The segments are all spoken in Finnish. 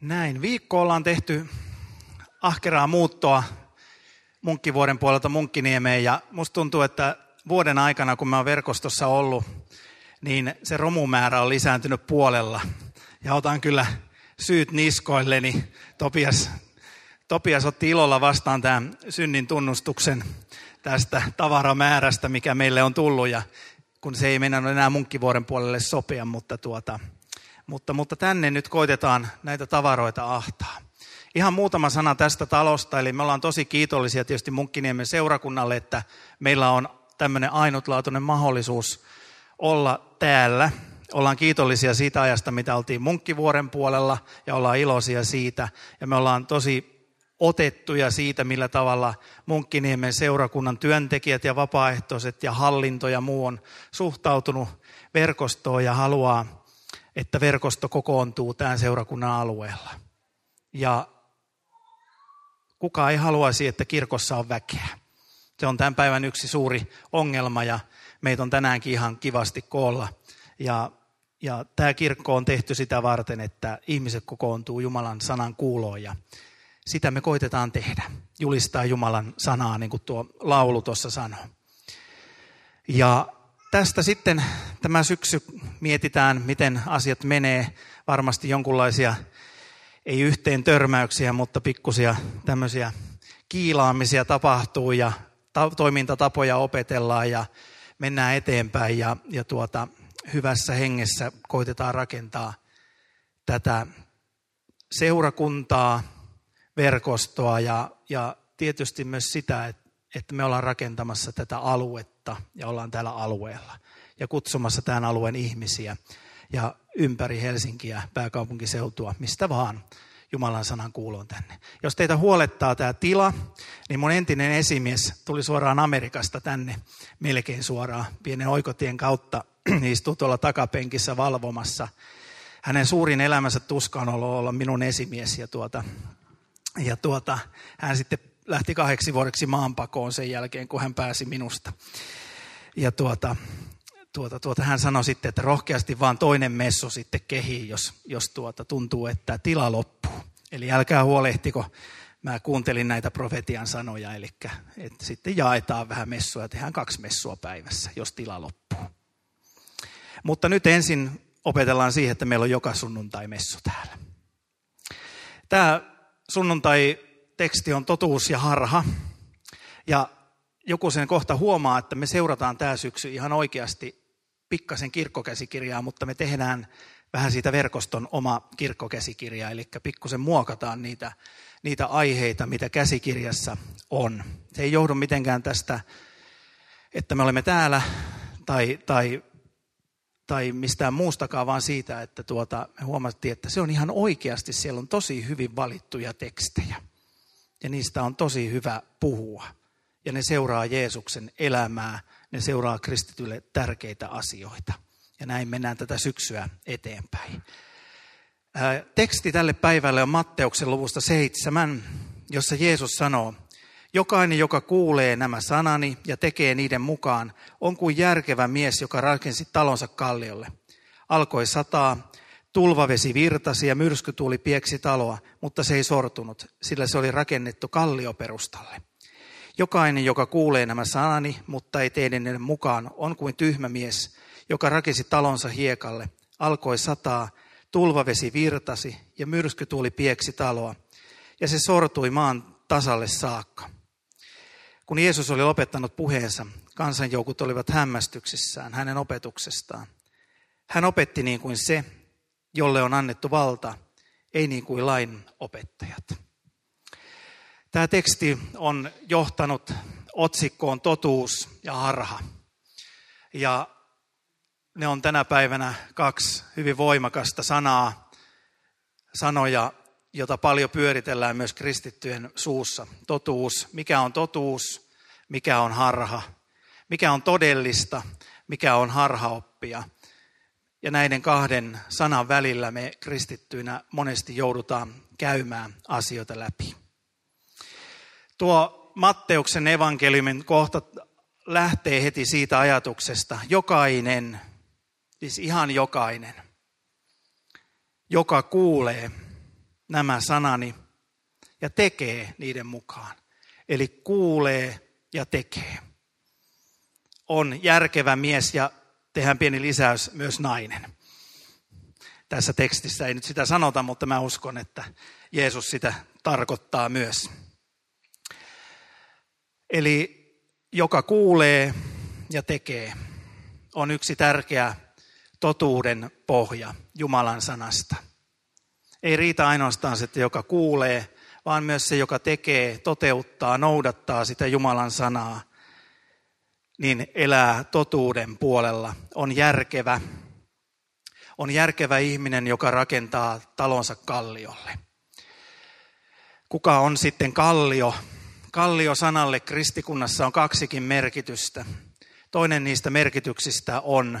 Näin. Viikko ollaan tehty ahkeraa muuttoa Munkkivuoden puolelta Munkkiniemeen ja musta tuntuu, että vuoden aikana, kun mä oon verkostossa ollut, niin se romumäärä on lisääntynyt puolella. Ja otan kyllä syyt niskoilleni. Topias, Topias otti ilolla vastaan tämän synnin tunnustuksen tästä tavaramäärästä, mikä meille on tullut. Ja kun se ei mennä enää Munkkivuoren puolelle sopia, mutta tuota, mutta, mutta tänne nyt koitetaan näitä tavaroita ahtaa. Ihan muutama sana tästä talosta, eli me ollaan tosi kiitollisia tietysti Munkkiniemen seurakunnalle, että meillä on tämmöinen ainutlaatuinen mahdollisuus olla täällä. Ollaan kiitollisia siitä ajasta, mitä oltiin Munkkivuoren puolella, ja ollaan iloisia siitä. Ja me ollaan tosi otettuja siitä, millä tavalla Munkkiniemen seurakunnan työntekijät ja vapaaehtoiset ja hallinto ja muu on suhtautunut verkostoon ja haluaa että verkosto kokoontuu tämän seurakunnan alueella. Ja kuka ei haluaisi, että kirkossa on väkeä. Se on tämän päivän yksi suuri ongelma ja meitä on tänäänkin ihan kivasti koolla. Ja, ja tämä kirkko on tehty sitä varten, että ihmiset kokoontuu Jumalan sanan kuuloon ja sitä me koitetaan tehdä. Julistaa Jumalan sanaa, niin kuin tuo laulu tuossa sanoo. Ja tästä sitten tämä syksy mietitään, miten asiat menee. Varmasti jonkunlaisia, ei yhteen törmäyksiä, mutta pikkusia tämmöisiä kiilaamisia tapahtuu ja ta- toimintatapoja opetellaan ja mennään eteenpäin ja, ja tuota, hyvässä hengessä koitetaan rakentaa tätä seurakuntaa, verkostoa ja, ja tietysti myös sitä, että, että me ollaan rakentamassa tätä aluetta ja ollaan täällä alueella ja kutsumassa tämän alueen ihmisiä ja ympäri Helsinkiä, pääkaupunkiseutua, mistä vaan Jumalan sanan kuulon tänne. Jos teitä huolettaa tämä tila, niin mun entinen esimies tuli suoraan Amerikasta tänne, melkein suoraan, pienen oikotien kautta, istuu tuolla takapenkissä valvomassa. Hänen suurin elämänsä tuska on ollut olla minun esimies ja, tuota, ja tuota, hän sitten lähti kahdeksi vuodeksi maanpakoon sen jälkeen, kun hän pääsi minusta. Ja tuota, tuota, tuota, hän sanoi sitten, että rohkeasti vaan toinen messu sitten kehii, jos, jos tuota, tuntuu, että tila loppuu. Eli älkää huolehtiko, mä kuuntelin näitä profetian sanoja, eli että sitten jaetaan vähän messua ja tehdään kaksi messua päivässä, jos tila loppuu. Mutta nyt ensin opetellaan siihen, että meillä on joka sunnuntai messu täällä. Tämä sunnuntai-teksti on totuus ja harha. Ja joku sen kohta huomaa, että me seurataan tämä syksy ihan oikeasti pikkasen kirkkokäsikirjaa, mutta me tehdään vähän siitä verkoston oma kirkkokäsikirja, eli pikkusen muokataan niitä, niitä aiheita, mitä käsikirjassa on. Se ei johdu mitenkään tästä, että me olemme täällä tai, tai, tai mistään muustakaan, vaan siitä, että tuota, me huomattiin, että se on ihan oikeasti, siellä on tosi hyvin valittuja tekstejä. Ja niistä on tosi hyvä puhua. Ja ne seuraa Jeesuksen elämää, ne seuraa kristitylle tärkeitä asioita. Ja näin mennään tätä syksyä eteenpäin. Teksti tälle päivälle on Matteuksen luvusta seitsemän, jossa Jeesus sanoo, Jokainen, joka kuulee nämä sanani ja tekee niiden mukaan, on kuin järkevä mies, joka rakensi talonsa kalliolle. Alkoi sataa, tulvavesi virtasi ja myrskytuuli pieksi taloa, mutta se ei sortunut, sillä se oli rakennettu kallioperustalle. Jokainen, joka kuulee nämä sanani, mutta ei tee ne mukaan, on kuin tyhmä mies, joka rakensi talonsa hiekalle. Alkoi sataa, tulvavesi virtasi ja myrskytuuli pieksi taloa, ja se sortui maan tasalle saakka. Kun Jeesus oli lopettanut puheensa, kansanjoukut olivat hämmästyksissään hänen opetuksestaan. Hän opetti niin kuin se, jolle on annettu valta, ei niin kuin lain opettajat. Tämä teksti on johtanut otsikkoon totuus ja harha. Ja ne on tänä päivänä kaksi hyvin voimakasta sanaa, sanoja, jota paljon pyöritellään myös kristittyjen suussa. Totuus, mikä on totuus, mikä on harha, mikä on todellista, mikä on harhaoppia. Ja näiden kahden sanan välillä me kristittyinä monesti joudutaan käymään asioita läpi. Tuo Matteuksen evankeliumin kohta lähtee heti siitä ajatuksesta, jokainen, siis ihan jokainen, joka kuulee nämä sanani ja tekee niiden mukaan. Eli kuulee ja tekee. On järkevä mies ja tehdään pieni lisäys myös nainen. Tässä tekstissä ei nyt sitä sanota, mutta mä uskon, että Jeesus sitä tarkoittaa myös. Eli joka kuulee ja tekee on yksi tärkeä totuuden pohja Jumalan sanasta. Ei riitä ainoastaan se, että joka kuulee, vaan myös se, joka tekee, toteuttaa, noudattaa sitä Jumalan sanaa, niin elää totuuden puolella, on järkevä, on järkevä ihminen, joka rakentaa talonsa kalliolle. Kuka on sitten kallio? Kallio-sanalle kristikunnassa on kaksikin merkitystä. Toinen niistä merkityksistä on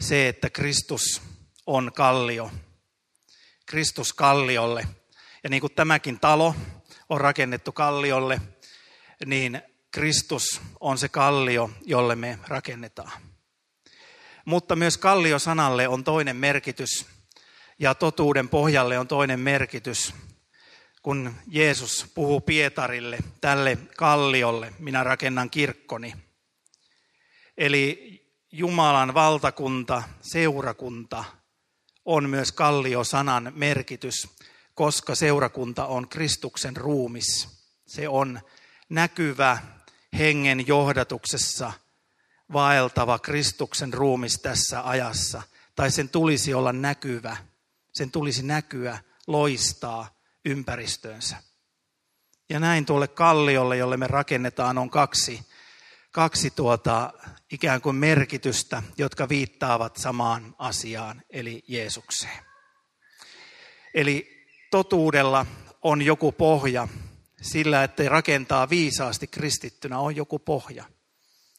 se, että Kristus on kallio. Kristus kalliolle. Ja niin kuin tämäkin talo on rakennettu kalliolle, niin Kristus on se kallio, jolle me rakennetaan. Mutta myös kallio-sanalle on toinen merkitys ja totuuden pohjalle on toinen merkitys. Kun Jeesus puhuu Pietarille, tälle kalliolle, minä rakennan kirkkoni. Eli Jumalan valtakunta, seurakunta on myös kallio-sanan merkitys, koska seurakunta on Kristuksen ruumis. Se on näkyvä hengen johdatuksessa vaeltava Kristuksen ruumis tässä ajassa. Tai sen tulisi olla näkyvä, sen tulisi näkyä, loistaa ympäristöönsä. Ja näin tuolle kalliolle, jolle me rakennetaan, on kaksi, kaksi tuota, ikään kuin merkitystä, jotka viittaavat samaan asiaan, eli Jeesukseen. Eli totuudella on joku pohja, sillä että rakentaa viisaasti kristittynä on joku pohja.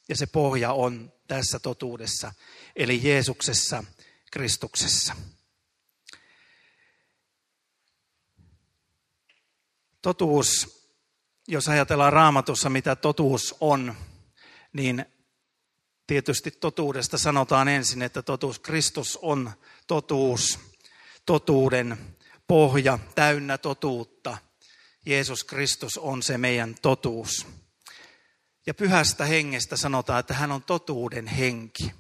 Ja se pohja on tässä totuudessa, eli Jeesuksessa, Kristuksessa. Totuus, jos ajatellaan raamatussa, mitä totuus on, niin tietysti totuudesta sanotaan ensin, että totuus Kristus on totuus, totuuden pohja, täynnä totuutta. Jeesus Kristus on se meidän totuus. Ja pyhästä hengestä sanotaan, että hän on totuuden henki.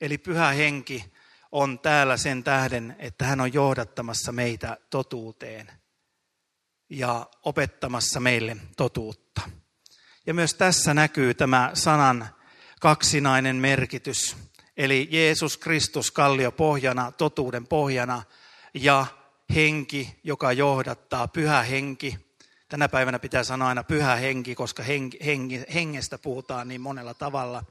Eli pyhä henki on täällä sen tähden, että hän on johdattamassa meitä totuuteen ja opettamassa meille totuutta. Ja myös tässä näkyy tämä sanan kaksinainen merkitys. Eli Jeesus Kristus kallio pohjana, totuuden pohjana ja henki, joka johdattaa, pyhä henki. Tänä päivänä pitää sanoa aina pyhä henki, koska hengestä puhutaan niin monella tavalla.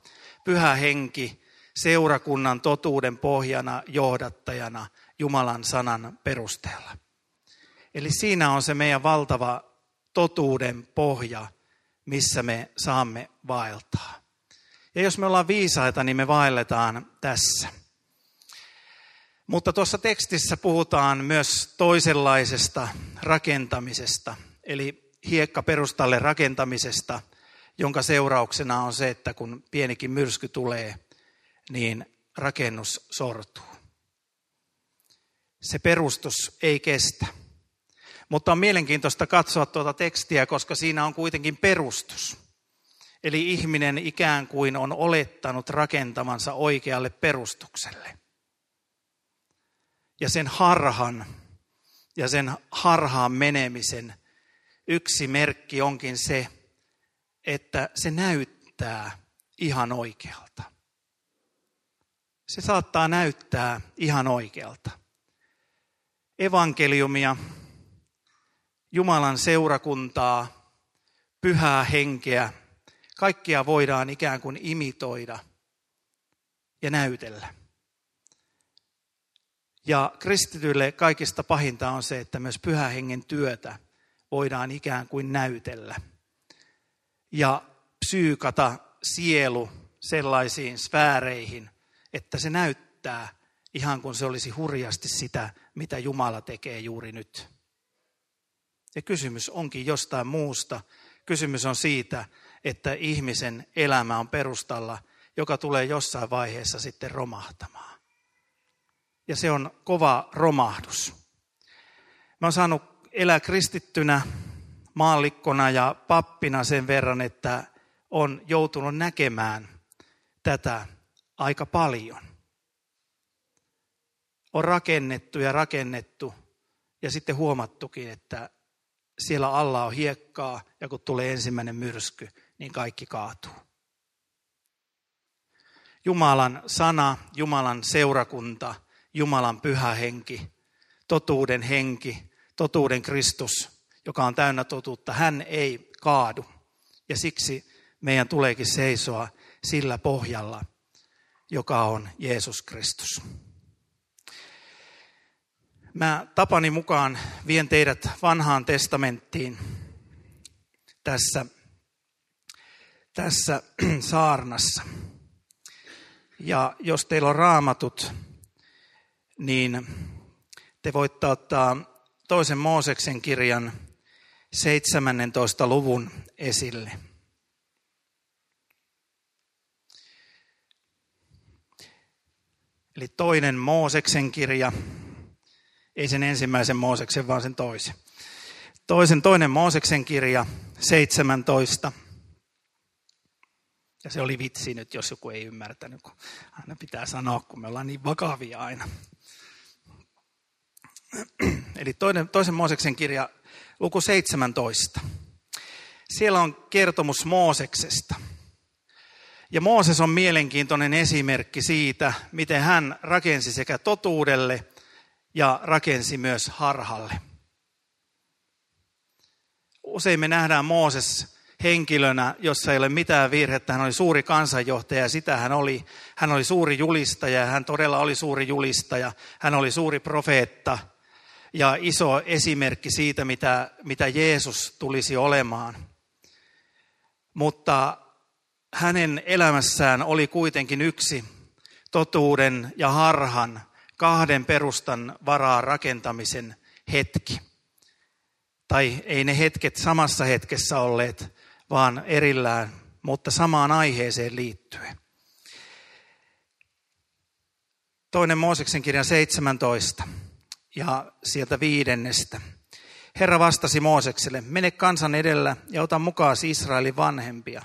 Pyhä henki seurakunnan totuuden pohjana, johdattajana Jumalan sanan perusteella. Eli siinä on se meidän valtava totuuden pohja, missä me saamme vaeltaa. Ja jos me ollaan viisaita, niin me vaelletaan tässä. Mutta tuossa tekstissä puhutaan myös toisenlaisesta rakentamisesta, eli hiekkaperustalle rakentamisesta, jonka seurauksena on se, että kun pienikin myrsky tulee, niin rakennus sortuu. Se perustus ei kestä. Mutta on mielenkiintoista katsoa tuota tekstiä, koska siinä on kuitenkin perustus. Eli ihminen ikään kuin on olettanut rakentamansa oikealle perustukselle. Ja sen harhan ja sen harhaan menemisen yksi merkki onkin se, että se näyttää ihan oikealta. Se saattaa näyttää ihan oikealta. Evankeliumia, Jumalan seurakuntaa, pyhää henkeä, kaikkia voidaan ikään kuin imitoida ja näytellä. Ja kristityille kaikista pahinta on se, että myös pyhä hengen työtä voidaan ikään kuin näytellä. Ja psyykata sielu sellaisiin sfääreihin, että se näyttää ihan kuin se olisi hurjasti sitä, mitä Jumala tekee juuri nyt. Ja kysymys onkin jostain muusta. Kysymys on siitä, että ihmisen elämä on perustalla, joka tulee jossain vaiheessa sitten romahtamaan. Ja se on kova romahdus. Mä oon saanut elää kristittynä, maallikkona ja pappina sen verran, että on joutunut näkemään tätä aika paljon. On rakennettu ja rakennettu ja sitten huomattukin, että siellä alla on hiekkaa ja kun tulee ensimmäinen myrsky, niin kaikki kaatuu. Jumalan sana, Jumalan seurakunta, Jumalan pyhä henki, totuuden henki, totuuden Kristus, joka on täynnä totuutta, hän ei kaadu. Ja siksi meidän tuleekin seisoa sillä pohjalla, joka on Jeesus Kristus. Mä tapani mukaan vien teidät vanhaan testamenttiin tässä, tässä saarnassa. Ja jos teillä on raamatut, niin te voitte ottaa toisen Mooseksen kirjan 17. luvun esille. Eli toinen Mooseksen kirja, ei sen ensimmäisen Mooseksen, vaan sen toisen. Toisen toinen Mooseksen kirja, 17. Ja se oli vitsi nyt, jos joku ei ymmärtänyt, kun aina pitää sanoa, kun me ollaan niin vakavia aina. Eli toinen, toisen Mooseksen kirja, luku 17. Siellä on kertomus Mooseksesta. Ja Mooses on mielenkiintoinen esimerkki siitä, miten hän rakensi sekä totuudelle ja rakensi myös harhalle. Usein me nähdään Mooses henkilönä, jossa ei ole mitään virhettä. Hän oli suuri kansanjohtaja ja sitä hän oli. Hän oli suuri julistaja ja hän todella oli suuri julistaja. Hän oli suuri profeetta ja iso esimerkki siitä, mitä, mitä Jeesus tulisi olemaan. Mutta hänen elämässään oli kuitenkin yksi totuuden ja harhan kahden perustan varaa rakentamisen hetki. Tai ei ne hetket samassa hetkessä olleet, vaan erillään, mutta samaan aiheeseen liittyen. Toinen Mooseksen kirja 17 ja sieltä viidennestä. Herra vastasi Moosekselle, mene kansan edellä ja ota mukaan Israelin vanhempia.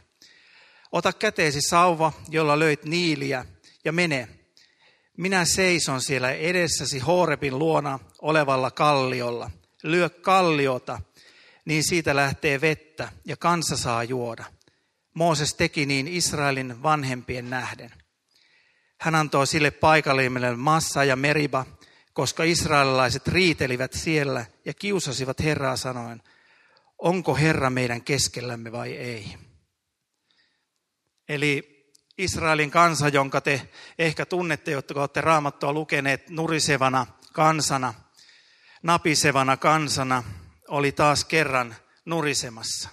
Ota käteesi sauva, jolla löit niiliä, ja mene. Minä seison siellä edessäsi Horebin luona olevalla kalliolla. Lyö kalliota, niin siitä lähtee vettä, ja kansa saa juoda. Mooses teki niin Israelin vanhempien nähden. Hän antoi sille paikallimelle Massa ja Meriba, koska israelilaiset riitelivät siellä ja kiusasivat Herraa sanoen, onko Herra meidän keskellämme vai ei. Eli Israelin kansa, jonka te ehkä tunnette, jotka olette raamattua lukeneet nurisevana kansana, napisevana kansana, oli taas kerran nurisemassa.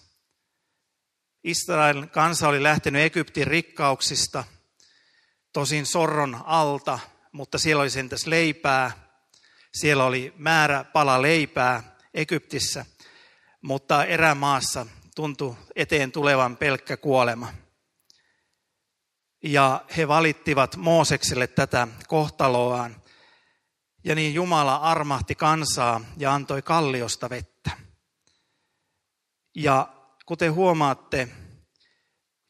Israelin kansa oli lähtenyt Egyptin rikkauksista, tosin sorron alta, mutta siellä oli sentäs leipää, siellä oli määrä pala leipää Egyptissä, mutta erämaassa tuntui eteen tulevan pelkkä kuolema. Ja he valittivat Moosekselle tätä kohtaloaan. Ja niin Jumala armahti kansaa ja antoi kalliosta vettä. Ja kuten huomaatte,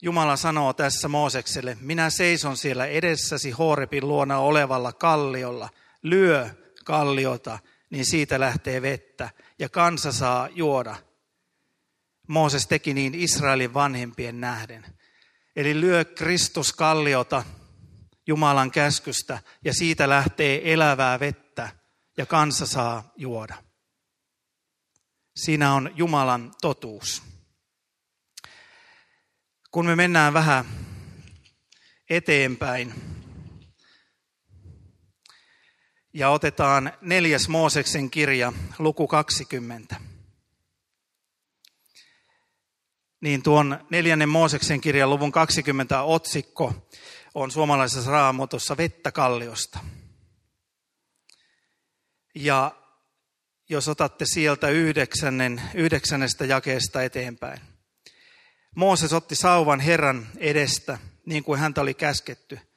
Jumala sanoo tässä Moosekselle, minä seison siellä edessäsi Horebin luona olevalla kalliolla, lyö kalliota, niin siitä lähtee vettä ja kansa saa juoda. Mooses teki niin Israelin vanhempien nähden. Eli lyö Kristus kalliota Jumalan käskystä ja siitä lähtee elävää vettä ja kansa saa juoda. Siinä on Jumalan totuus. Kun me mennään vähän eteenpäin, ja otetaan neljäs Mooseksen kirja, luku 20. Niin tuon neljännen Mooseksen kirjan luvun 20 otsikko on suomalaisessa raamatussa vettä kalliosta. Ja jos otatte sieltä yhdeksännen, yhdeksännestä jakeesta eteenpäin. Mooses otti sauvan Herran edestä, niin kuin häntä oli käsketty –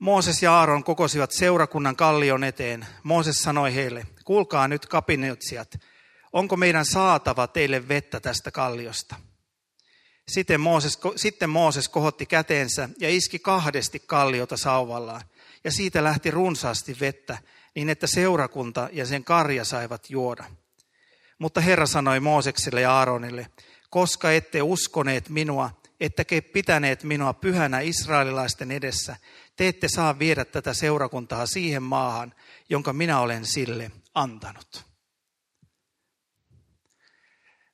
Mooses ja Aaron kokosivat seurakunnan kallion eteen. Mooses sanoi heille, kuulkaa nyt kapinoitsijat, onko meidän saatava teille vettä tästä kalliosta? Sitten Mooses, sitten Mooses kohotti käteensä ja iski kahdesti kalliota sauvallaan, ja siitä lähti runsaasti vettä, niin että seurakunta ja sen karja saivat juoda. Mutta Herra sanoi Moosekselle ja Aaronille, koska ette uskoneet minua, ettekä pitäneet minua pyhänä israelilaisten edessä, te ette saa viedä tätä seurakuntaa siihen maahan, jonka minä olen sille antanut.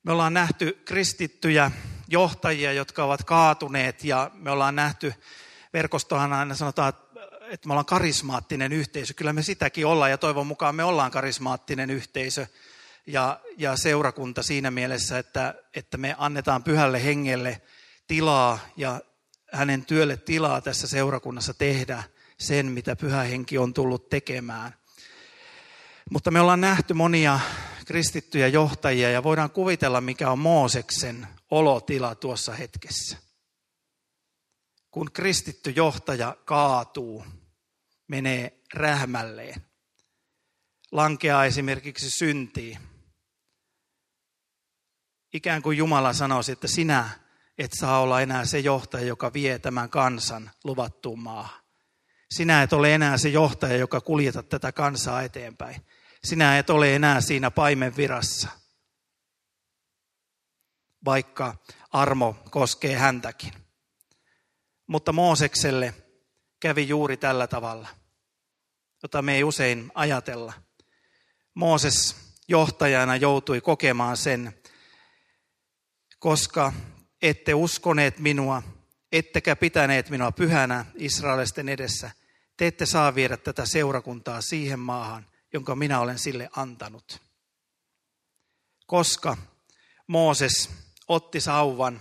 Me ollaan nähty kristittyjä johtajia, jotka ovat kaatuneet ja me ollaan nähty, verkostohan aina sanotaan, että me ollaan karismaattinen yhteisö. Kyllä me sitäkin ollaan ja toivon mukaan me ollaan karismaattinen yhteisö ja, ja seurakunta siinä mielessä, että, että me annetaan pyhälle hengelle tilaa ja hänen työlle tilaa tässä seurakunnassa tehdä sen, mitä pyhä henki on tullut tekemään. Mutta me ollaan nähty monia kristittyjä johtajia ja voidaan kuvitella, mikä on Mooseksen olotila tuossa hetkessä. Kun kristitty johtaja kaatuu, menee rähmälleen, lankeaa esimerkiksi syntiin. Ikään kuin Jumala sanoisi, että sinä et saa olla enää se johtaja, joka vie tämän kansan luvattuun maahan. Sinä et ole enää se johtaja, joka kuljetat tätä kansaa eteenpäin. Sinä et ole enää siinä paimen virassa, vaikka armo koskee häntäkin. Mutta Moosekselle kävi juuri tällä tavalla, jota me ei usein ajatella. Mooses johtajana joutui kokemaan sen, koska ette uskoneet minua, ettekä pitäneet minua pyhänä Israelisten edessä, te ette saa viedä tätä seurakuntaa siihen maahan, jonka minä olen sille antanut. Koska Mooses otti sauvan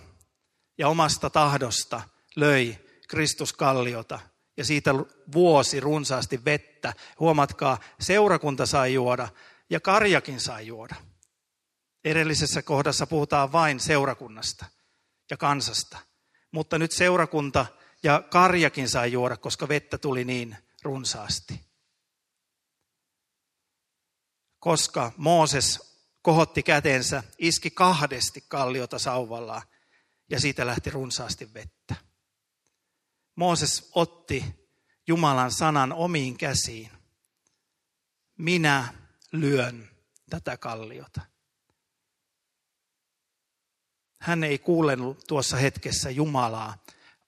ja omasta tahdosta löi Kristuskalliota ja siitä vuosi runsaasti vettä. Huomatkaa, seurakunta sai juoda ja karjakin sai juoda. Edellisessä kohdassa puhutaan vain seurakunnasta ja kansasta. Mutta nyt seurakunta ja karjakin sai juoda, koska vettä tuli niin runsaasti. Koska Mooses kohotti kätensä, iski kahdesti kalliota sauvallaan ja siitä lähti runsaasti vettä. Mooses otti Jumalan sanan omiin käsiin. Minä lyön tätä kalliota. Hän ei kuullut tuossa hetkessä Jumalaa,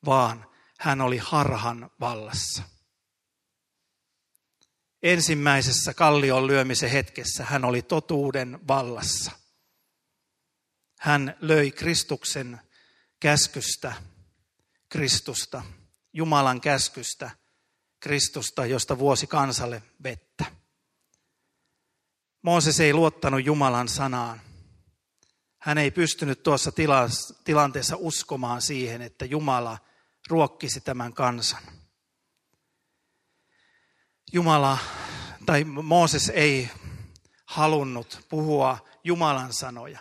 vaan hän oli harhan vallassa. Ensimmäisessä kallion lyömisen hetkessä hän oli totuuden vallassa. Hän löi Kristuksen käskystä, Kristusta, Jumalan käskystä, Kristusta, josta vuosi kansalle vettä. Mooses ei luottanut Jumalan sanaan. Hän ei pystynyt tuossa tilanteessa uskomaan siihen, että Jumala ruokkisi tämän kansan. Jumala tai Mooses ei halunnut puhua Jumalan sanoja,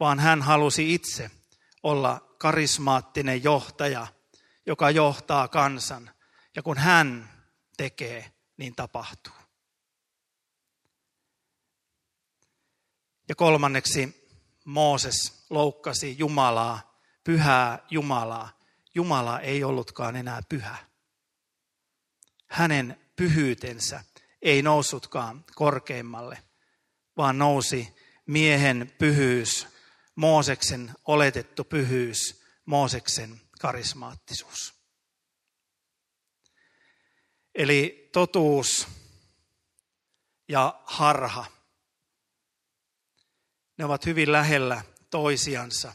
vaan hän halusi itse olla karismaattinen johtaja, joka johtaa kansan. Ja kun hän tekee, niin tapahtuu. Ja kolmanneksi Mooses loukkasi Jumalaa, pyhää Jumalaa. Jumala ei ollutkaan enää pyhä. Hänen pyhyytensä ei noussutkaan korkeimmalle, vaan nousi miehen pyhyys, Mooseksen oletettu pyhyys, Mooseksen karismaattisuus. Eli totuus ja harha – ne ovat hyvin lähellä toisiansa,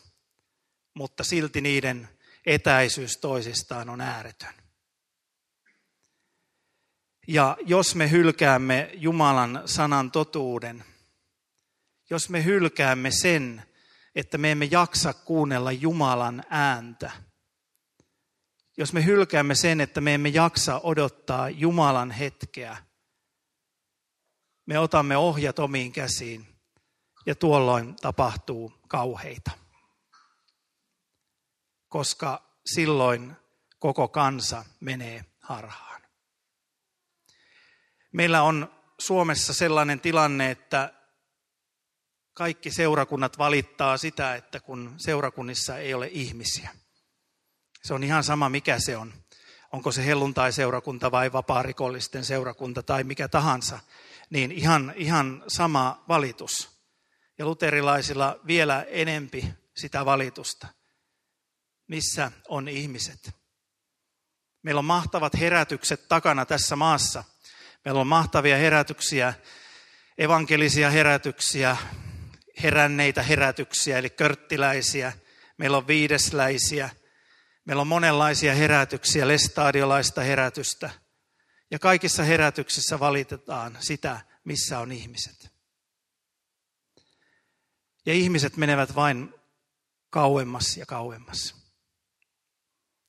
mutta silti niiden etäisyys toisistaan on ääretön. Ja jos me hylkäämme Jumalan sanan totuuden, jos me hylkäämme sen, että me emme jaksa kuunnella Jumalan ääntä, jos me hylkäämme sen, että me emme jaksa odottaa Jumalan hetkeä, me otamme ohjat omiin käsiin ja tuolloin tapahtuu kauheita. Koska silloin koko kansa menee harhaan. Meillä on Suomessa sellainen tilanne, että kaikki seurakunnat valittaa sitä, että kun seurakunnissa ei ole ihmisiä. Se on ihan sama, mikä se on. Onko se helluntai-seurakunta vai vapaa-rikollisten seurakunta tai mikä tahansa, niin ihan, ihan sama valitus. Ja luterilaisilla vielä enempi sitä valitusta. Missä on ihmiset? Meillä on mahtavat herätykset takana tässä maassa. Meillä on mahtavia herätyksiä, evankelisia herätyksiä, heränneitä herätyksiä, eli körttiläisiä. Meillä on viidesläisiä. Meillä on monenlaisia herätyksiä, lestadiolaista herätystä. Ja kaikissa herätyksissä valitetaan sitä, missä on ihmiset. Ja ihmiset menevät vain kauemmas ja kauemmas.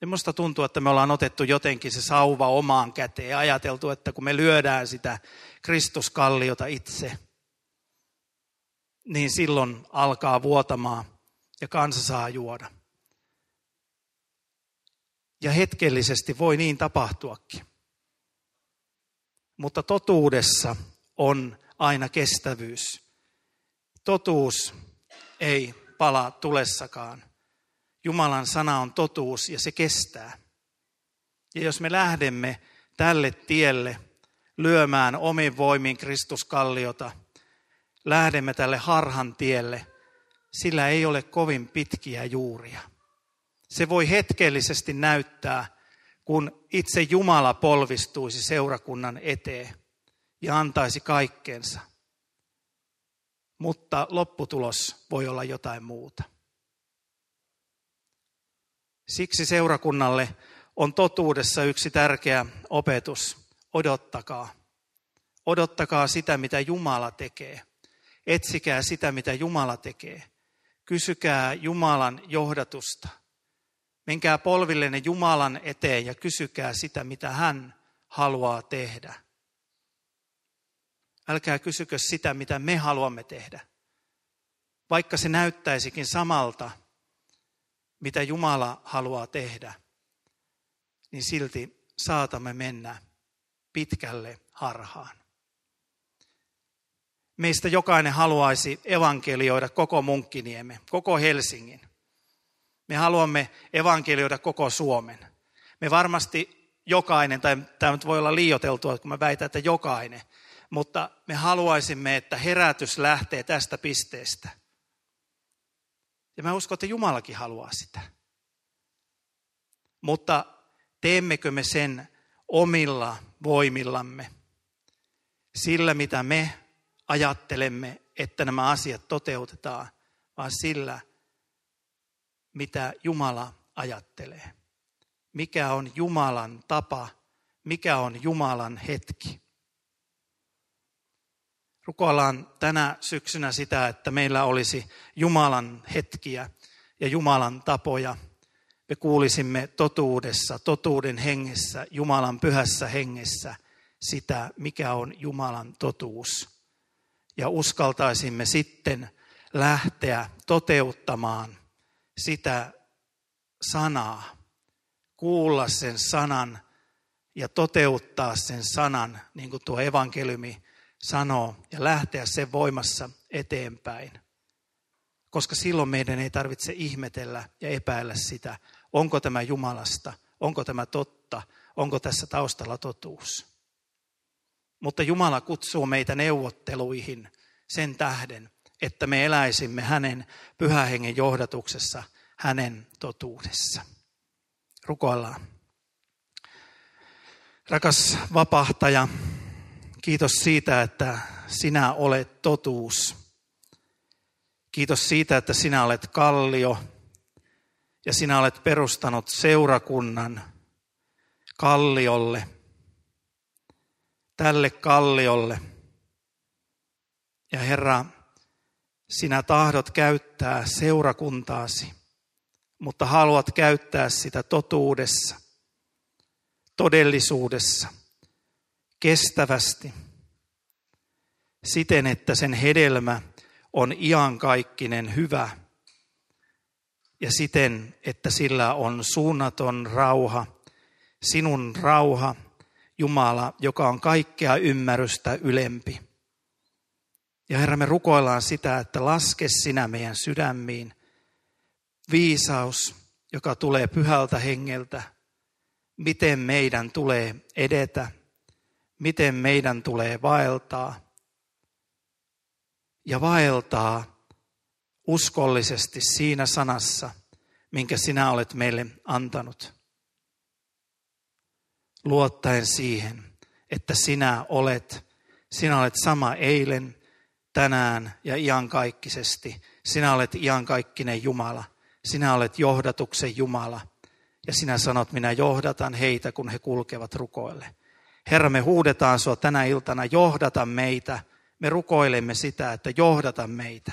Ja musta tuntuu, että me ollaan otettu jotenkin se sauva omaan käteen ja ajateltu, että kun me lyödään sitä Kristuskalliota itse, niin silloin alkaa vuotamaan ja kansa saa juoda. Ja hetkellisesti voi niin tapahtuakin. Mutta totuudessa on aina kestävyys. Totuus ei palaa tulessakaan. Jumalan sana on totuus ja se kestää. Ja jos me lähdemme tälle tielle lyömään omin voimin Kristuskalliota, lähdemme tälle harhan tielle, sillä ei ole kovin pitkiä juuria. Se voi hetkellisesti näyttää, kun itse Jumala polvistuisi seurakunnan eteen ja antaisi kaikkeensa. Mutta lopputulos voi olla jotain muuta. Siksi seurakunnalle on totuudessa yksi tärkeä opetus. Odottakaa. Odottakaa sitä, mitä Jumala tekee. Etsikää sitä, mitä Jumala tekee. Kysykää Jumalan johdatusta. Menkää polvillenne Jumalan eteen ja kysykää sitä, mitä hän haluaa tehdä. Älkää kysykö sitä, mitä me haluamme tehdä. Vaikka se näyttäisikin samalta, mitä Jumala haluaa tehdä, niin silti saatamme mennä pitkälle harhaan. Meistä jokainen haluaisi evankelioida koko Munkkiniemen, koko Helsingin. Me haluamme evankelioida koko Suomen. Me varmasti jokainen, tai tämä nyt voi olla liioteltua, kun mä väitän, että jokainen, mutta me haluaisimme, että herätys lähtee tästä pisteestä – ja mä uskon, että Jumalakin haluaa sitä. Mutta teemmekö me sen omilla voimillamme, sillä mitä me ajattelemme, että nämä asiat toteutetaan, vaan sillä, mitä Jumala ajattelee. Mikä on Jumalan tapa, mikä on Jumalan hetki. Rukoillaan tänä syksynä sitä, että meillä olisi Jumalan hetkiä ja Jumalan tapoja. Me kuulisimme totuudessa, totuuden hengessä, Jumalan pyhässä hengessä sitä, mikä on Jumalan totuus. Ja uskaltaisimme sitten lähteä toteuttamaan sitä sanaa, kuulla sen sanan ja toteuttaa sen sanan, niin kuin tuo evankeliumi sanoo ja lähteä sen voimassa eteenpäin. Koska silloin meidän ei tarvitse ihmetellä ja epäillä sitä, onko tämä Jumalasta, onko tämä totta, onko tässä taustalla totuus. Mutta Jumala kutsuu meitä neuvotteluihin sen tähden, että me eläisimme hänen pyhähengen johdatuksessa, hänen totuudessa. Rukoillaan. Rakas vapahtaja, Kiitos siitä, että sinä olet totuus. Kiitos siitä, että sinä olet kallio ja sinä olet perustanut seurakunnan kalliolle, tälle kalliolle. Ja Herra, sinä tahdot käyttää seurakuntaasi, mutta haluat käyttää sitä totuudessa, todellisuudessa – kestävästi siten, että sen hedelmä on iankaikkinen hyvä ja siten, että sillä on suunnaton rauha, sinun rauha, Jumala, joka on kaikkea ymmärrystä ylempi. Ja Herra, me rukoillaan sitä, että laske sinä meidän sydämiin viisaus, joka tulee pyhältä hengeltä, miten meidän tulee edetä, miten meidän tulee vaeltaa. Ja vaeltaa uskollisesti siinä sanassa, minkä sinä olet meille antanut. Luottaen siihen, että sinä olet, sinä olet sama eilen, tänään ja iankaikkisesti. Sinä olet iankaikkinen Jumala. Sinä olet johdatuksen Jumala. Ja sinä sanot, minä johdatan heitä, kun he kulkevat rukoille. Herra, me huudetaan sinua tänä iltana, johdata meitä. Me rukoilemme sitä, että johdata meitä.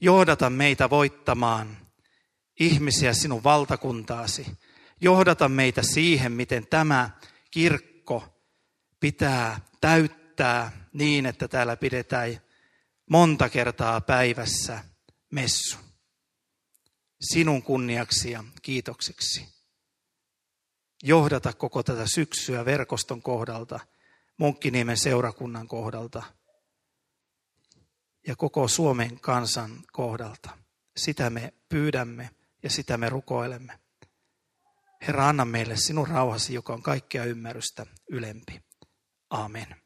Johdata meitä voittamaan ihmisiä sinun valtakuntaasi. Johdata meitä siihen, miten tämä kirkko pitää täyttää niin, että täällä pidetään monta kertaa päivässä messu. Sinun kunniaksi ja kiitokseksi. Johdata koko tätä syksyä verkoston kohdalta, Munkkiniemen seurakunnan kohdalta ja koko Suomen kansan kohdalta. Sitä me pyydämme ja sitä me rukoilemme. Herra, anna meille sinun rauhasi, joka on kaikkea ymmärrystä ylempi. Amen.